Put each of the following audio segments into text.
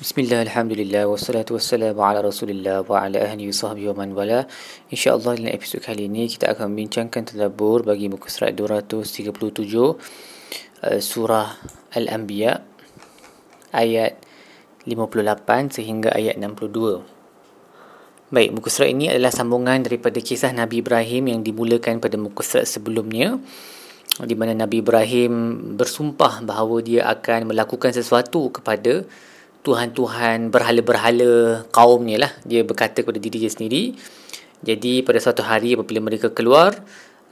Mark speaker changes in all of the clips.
Speaker 1: Bismillah, Alhamdulillah, wassalatu wassalamu ala rasulillah wa ala ahli wa sahbihi wa man wala. InsyaAllah dalam episod kali ini kita akan membincangkan tadabur bagi muka surat 237 uh, Surah Al-Anbiya Ayat 58 sehingga ayat 62 Baik, muka surat ini adalah sambungan daripada kisah Nabi Ibrahim yang dimulakan pada muka surat sebelumnya di mana Nabi Ibrahim bersumpah bahawa dia akan melakukan sesuatu kepada Tuhan-Tuhan berhala-berhala kaumnya lah. Dia berkata kepada diri dia sendiri. Jadi pada suatu hari apabila mereka keluar,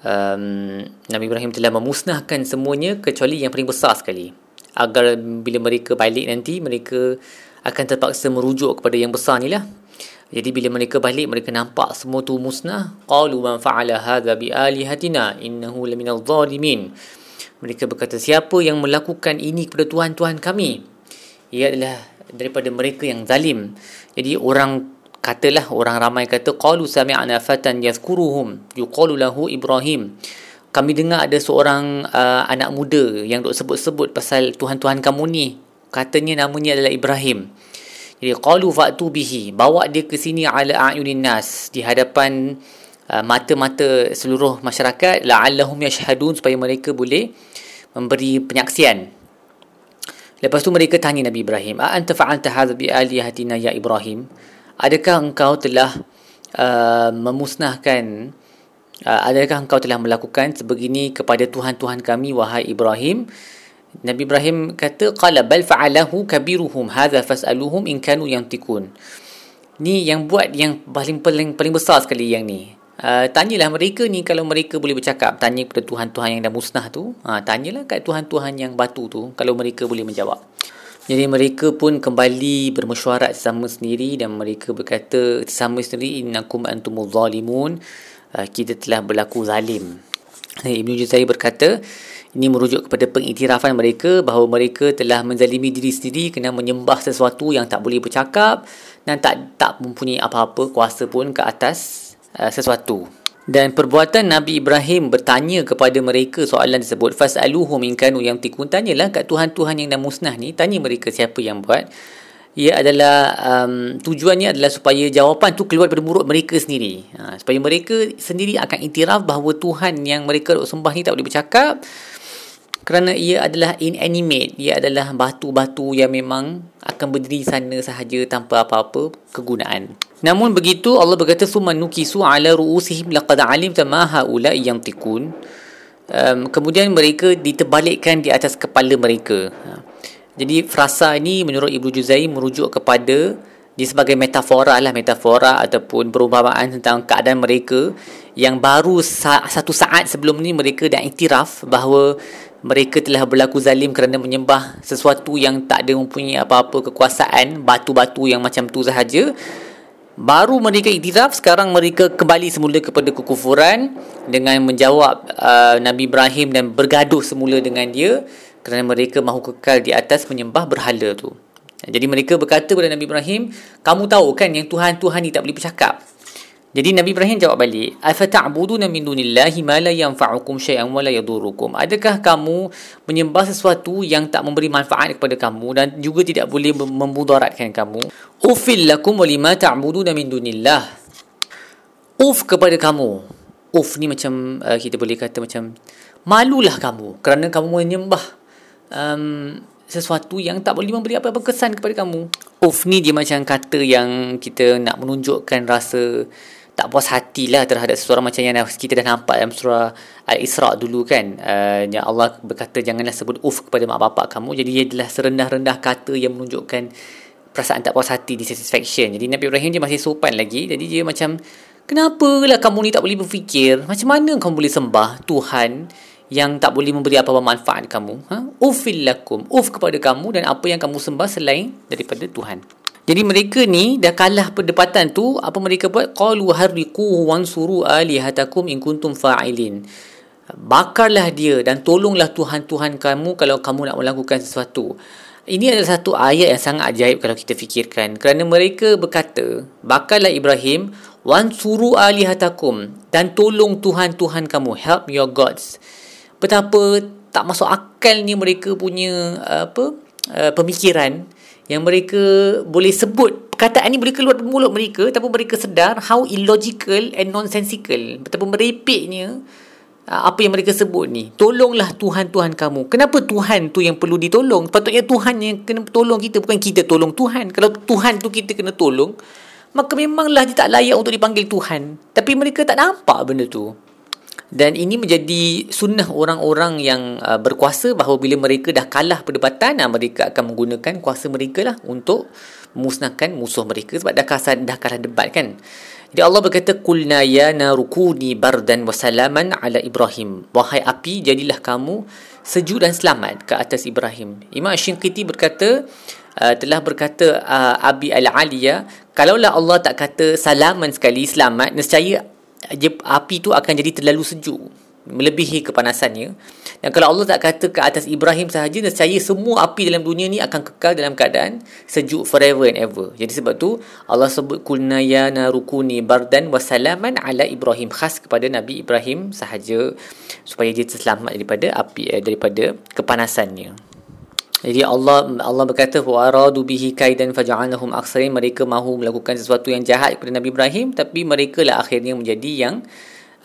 Speaker 1: um, Nabi Ibrahim telah memusnahkan semuanya kecuali yang paling besar sekali. Agar bila mereka balik nanti, mereka akan terpaksa merujuk kepada yang besar ni lah. Jadi bila mereka balik mereka nampak semua tu musnah. Qalu man fa'ala hadha bi alihatina innahu laminal zalimin. Mereka berkata siapa yang melakukan ini kepada tuhan-tuhan kami? Ia adalah daripada mereka yang zalim. Jadi orang katalah orang ramai kata qalu sami'na fatan yazkuruhum yuqalu lahu Ibrahim. Kami dengar ada seorang uh, anak muda yang duk sebut-sebut pasal tuhan-tuhan kamu ni. Katanya namanya adalah Ibrahim. Jadi qalu fa'tu bihi, bawa dia ke sini ala a'yunin nas di hadapan uh, mata-mata seluruh masyarakat la'allahum yashhadun supaya mereka boleh memberi penyaksian. Lepas tu mereka tanya Nabi Ibrahim, "A anta fa'alta hadha bi alihatina ya Ibrahim?" Adakah engkau telah uh, memusnahkan uh, adakah engkau telah melakukan sebegini kepada tuhan-tuhan kami wahai Ibrahim? Nabi Ibrahim kata qala bal fa'alahu kabiruhum hadha fas'aluhum in kanu yantikun. Ni yang buat yang paling paling paling besar sekali yang ni. Uh, tanyalah mereka ni kalau mereka boleh bercakap tanya kepada tuhan-tuhan yang dah musnah tu uh, tanyalah kat tuhan-tuhan yang batu tu kalau mereka boleh menjawab. Jadi mereka pun kembali bermesyuarat sama sendiri dan mereka berkata sama sendiri innakum antumul zalimun. Uh, kita telah berlaku zalim. Ibnu Juzai berkata ini merujuk kepada pengiktirafan mereka bahawa mereka telah menzalimi diri sendiri kena menyembah sesuatu yang tak boleh bercakap dan tak tak mempunyai apa-apa kuasa pun ke atas uh, sesuatu. Dan perbuatan Nabi Ibrahim bertanya kepada mereka soalan tersebut. Fasaluhum in kanu yang tikun tanyalah kat tuhan-tuhan yang dah musnah ni. Tanya mereka siapa yang buat. Ia adalah um, tujuannya adalah supaya jawapan tu keluar daripada mulut mereka sendiri. Ha, supaya mereka sendiri akan iktiraf bahawa Tuhan yang mereka sembah ni tak boleh bercakap kerana ia adalah inanimate. Ia adalah batu-batu yang memang akan berdiri sana sahaja tanpa apa-apa kegunaan. Namun begitu Allah berkata summa nukisu ala ruusihim laqad alimta ma haula yantiqun. Um, kemudian mereka diterbalikkan di atas kepala mereka. Ha. jadi frasa ini menurut Ibnu Juzai merujuk kepada dia sebagai metafora lah metafora ataupun perumpamaan tentang keadaan mereka yang baru sa- satu saat sebelum ni mereka dah iktiraf bahawa mereka telah berlaku zalim kerana menyembah sesuatu yang tak ada mempunyai apa-apa kekuasaan, batu-batu yang macam tu sahaja. Baru mereka iktiraf, sekarang mereka kembali semula kepada kekufuran dengan menjawab uh, Nabi Ibrahim dan bergaduh semula dengan dia kerana mereka mahu kekal di atas menyembah berhala tu. Jadi mereka berkata kepada Nabi Ibrahim, kamu tahu kan yang Tuhan-Tuhan ni tak boleh bercakap. Jadi Nabi Ibrahim jawab balik, "Afata'buduna min dunillahi ma la yanfa'ukum syai'an wa la yadurrukum?" Adakah kamu menyembah sesuatu yang tak memberi manfaat kepada kamu dan juga tidak boleh memudaratkan kamu? Ufil lakum wa lima ta'buduna min dunillah. Uf kepada kamu. Uf ni macam uh, kita boleh kata macam malulah kamu kerana kamu menyembah um, sesuatu yang tak boleh memberi apa-apa kesan kepada kamu. Uf ni dia macam kata yang kita nak menunjukkan rasa tak puas hati lah terhadap seseorang macam yang kita dah nampak dalam surah Al-Isra' dulu kan. Uh, yang Allah berkata janganlah sebut uf kepada mak bapak kamu. Jadi ia adalah serendah-rendah kata yang menunjukkan perasaan tak puas hati dissatisfaction. Jadi Nabi Ibrahim dia masih sopan lagi. Jadi dia macam kenapa lah kamu ni tak boleh berfikir? Macam mana kamu boleh sembah Tuhan yang tak boleh memberi apa-apa manfaat kamu? Ha? ufil lakum uf kepada kamu dan apa yang kamu sembah selain daripada Tuhan jadi mereka ni dah kalah perdebatan tu apa mereka buat qalu harriqu wansuru alihatakum in kuntum fa'ilin. Bakarlah dia dan tolonglah tuhan-tuhan kamu kalau kamu nak melakukan sesuatu. Ini adalah satu ayat yang sangat ajaib kalau kita fikirkan kerana mereka berkata bakarlah Ibrahim wansuru alihatakum dan tolong tuhan-tuhan kamu help your gods. Betapa tak masuk akal ni mereka punya apa uh, pemikiran yang mereka boleh sebut perkataan ni boleh keluar dari mulut mereka tapi mereka sedar how illogical and nonsensical. Betapa merepeknya uh, apa yang mereka sebut ni. Tolonglah Tuhan Tuhan kamu. Kenapa Tuhan tu yang perlu ditolong? Patutnya Tuhan yang kena tolong kita bukan kita tolong Tuhan. Kalau Tuhan tu kita kena tolong maka memanglah dia tak layak untuk dipanggil Tuhan. Tapi mereka tak nampak benda tu dan ini menjadi sunnah orang-orang yang uh, berkuasa bahawa bila mereka dah kalah perdebatan uh, mereka akan menggunakan kuasa mereka lah untuk musnahkan musuh mereka sebab dah kalah, dah kalah debat kan. Jadi Allah berkata kulna ya narukuni bardan wa salaman ala Ibrahim. Wahai api jadilah kamu sejuk dan selamat ke atas Ibrahim. Imam Shinqiti berkata uh, telah berkata uh, Abi Al-Aliyah kalaulah Allah tak kata salaman sekali selamat nescaya api tu akan jadi terlalu sejuk melebihi kepanasannya. Dan kalau Allah tak kata ke atas Ibrahim sahaja nescaya semua api dalam dunia ni akan kekal dalam keadaan sejuk forever and ever. Jadi sebab tu Allah sebut kulna ya narukuni bardan wa salaman ala Ibrahim khas kepada Nabi Ibrahim sahaja supaya dia terselamat daripada api eh, daripada kepanasannya jadi Allah Allah berkata wa aradu bihi kaidan faj'alnahum aktsarin mereka mahu melakukan sesuatu yang jahat kepada Nabi Ibrahim tapi mereka lah akhirnya menjadi yang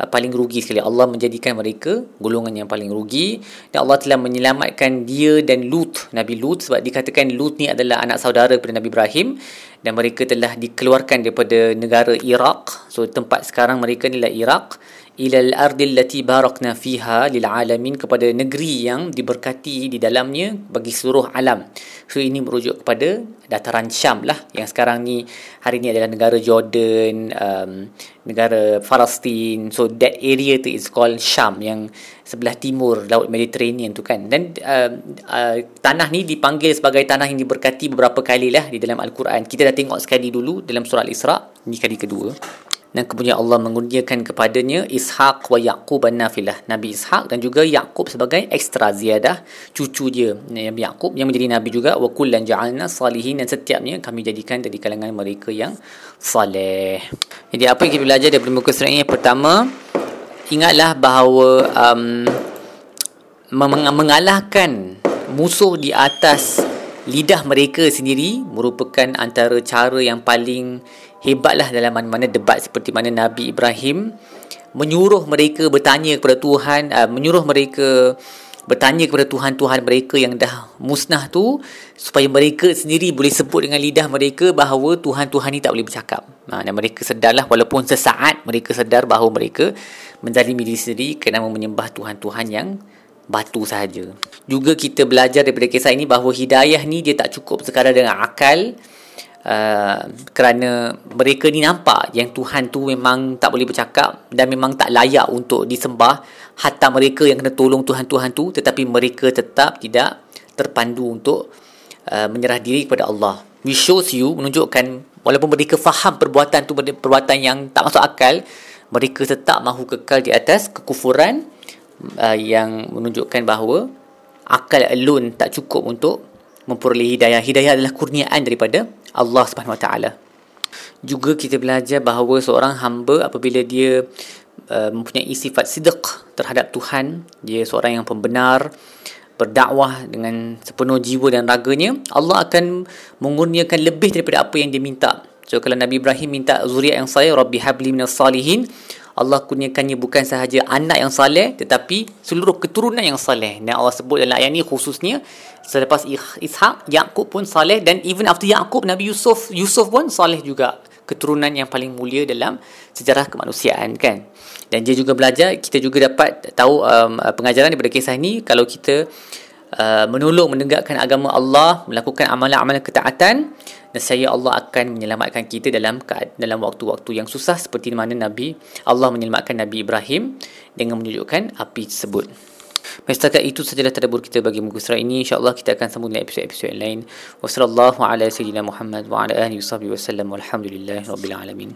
Speaker 1: uh, paling rugi sekali. Allah menjadikan mereka golongan yang paling rugi. Dan Allah telah menyelamatkan dia dan Lut Nabi Lut sebab dikatakan Lut ni adalah anak saudara kepada Nabi Ibrahim. Dan mereka telah dikeluarkan daripada negara Iraq. So tempat sekarang mereka ni lah Iraq ilal ardil lati barakna fiha lil alamin kepada negeri yang diberkati di dalamnya bagi seluruh alam. So ini merujuk kepada dataran Syam lah yang sekarang ni hari ni adalah negara Jordan, um, negara Palestin. So that area tu is called Syam yang sebelah timur laut Mediterranean tu kan. Dan uh, uh, tanah ni dipanggil sebagai tanah yang diberkati beberapa kali lah di dalam Al-Quran. Kita dah tengok sekali dulu dalam surah Al-Isra, ni kali kedua dan kemudian Allah mengurniakan kepadanya Ishaq wa Yaqub an-Nafilah Nabi Ishaq dan juga Yaqub sebagai ekstra ziyadah cucu dia Nabi Yaqub yang menjadi nabi juga wa kullan ja'alna salihin dan setiapnya kami jadikan dari kalangan mereka yang saleh. Jadi apa yang kita belajar daripada muka surat ini. Yang pertama ingatlah bahawa um, mengalahkan musuh di atas lidah mereka sendiri merupakan antara cara yang paling hebatlah dalam mana-mana debat seperti mana Nabi Ibrahim menyuruh mereka bertanya kepada Tuhan uh, menyuruh mereka bertanya kepada Tuhan-Tuhan mereka yang dah musnah tu supaya mereka sendiri boleh sebut dengan lidah mereka bahawa Tuhan-Tuhan ni tak boleh bercakap. Ha, dan mereka sedarlah walaupun sesaat mereka sedar bahawa mereka menzalimi diri sendiri kerana menyembah Tuhan-Tuhan yang batu sahaja. Juga kita belajar daripada kisah ini bahawa hidayah ni dia tak cukup sekadar dengan akal Uh, kerana mereka ni nampak yang Tuhan tu memang tak boleh bercakap dan memang tak layak untuk disembah hatta mereka yang kena tolong Tuhan-Tuhan tu tetapi mereka tetap tidak terpandu untuk uh, menyerah diri kepada Allah. Which shows you menunjukkan walaupun mereka faham perbuatan tu perbuatan yang tak masuk akal mereka tetap mahu kekal di atas kekufuran uh, yang menunjukkan bahawa akal alone tak cukup untuk memperoleh hidayah hidayah adalah kurniaan daripada Allah Subhanahu Wa Taala. Juga kita belajar bahawa seorang hamba apabila dia uh, mempunyai sifat sidq terhadap Tuhan, dia seorang yang pembenar, berdakwah dengan sepenuh jiwa dan raganya, Allah akan mengurniakan lebih daripada apa yang dia minta. So kalau Nabi Ibrahim minta zuriat yang saya, Rabbi habli minas salihin, Allah kurniakannya bukan sahaja anak yang saleh tetapi seluruh keturunan yang saleh. Dan Allah sebut dalam ayat ini khususnya selepas Ishak, Yaqub pun saleh dan even after Yaqub Nabi Yusuf Yusuf pun saleh juga. Keturunan yang paling mulia dalam sejarah kemanusiaan kan. Dan dia juga belajar kita juga dapat tahu um, pengajaran daripada kisah ini kalau kita uh, menolong menegakkan agama Allah, melakukan amalan-amalan ketaatan nescaya Allah akan menyelamatkan kita dalam dalam waktu-waktu yang susah seperti mana Nabi Allah menyelamatkan Nabi Ibrahim dengan menunjukkan api tersebut. Setakat itu sajalah tadabbur kita bagi muka surat ini. InsyaAllah kita akan sambung dengan episod-episod lain. Wassalamualaikum warahmatullahi wabarakatuh. Wa ala alihi wa sallam. Walhamdulillahi rabbil alamin.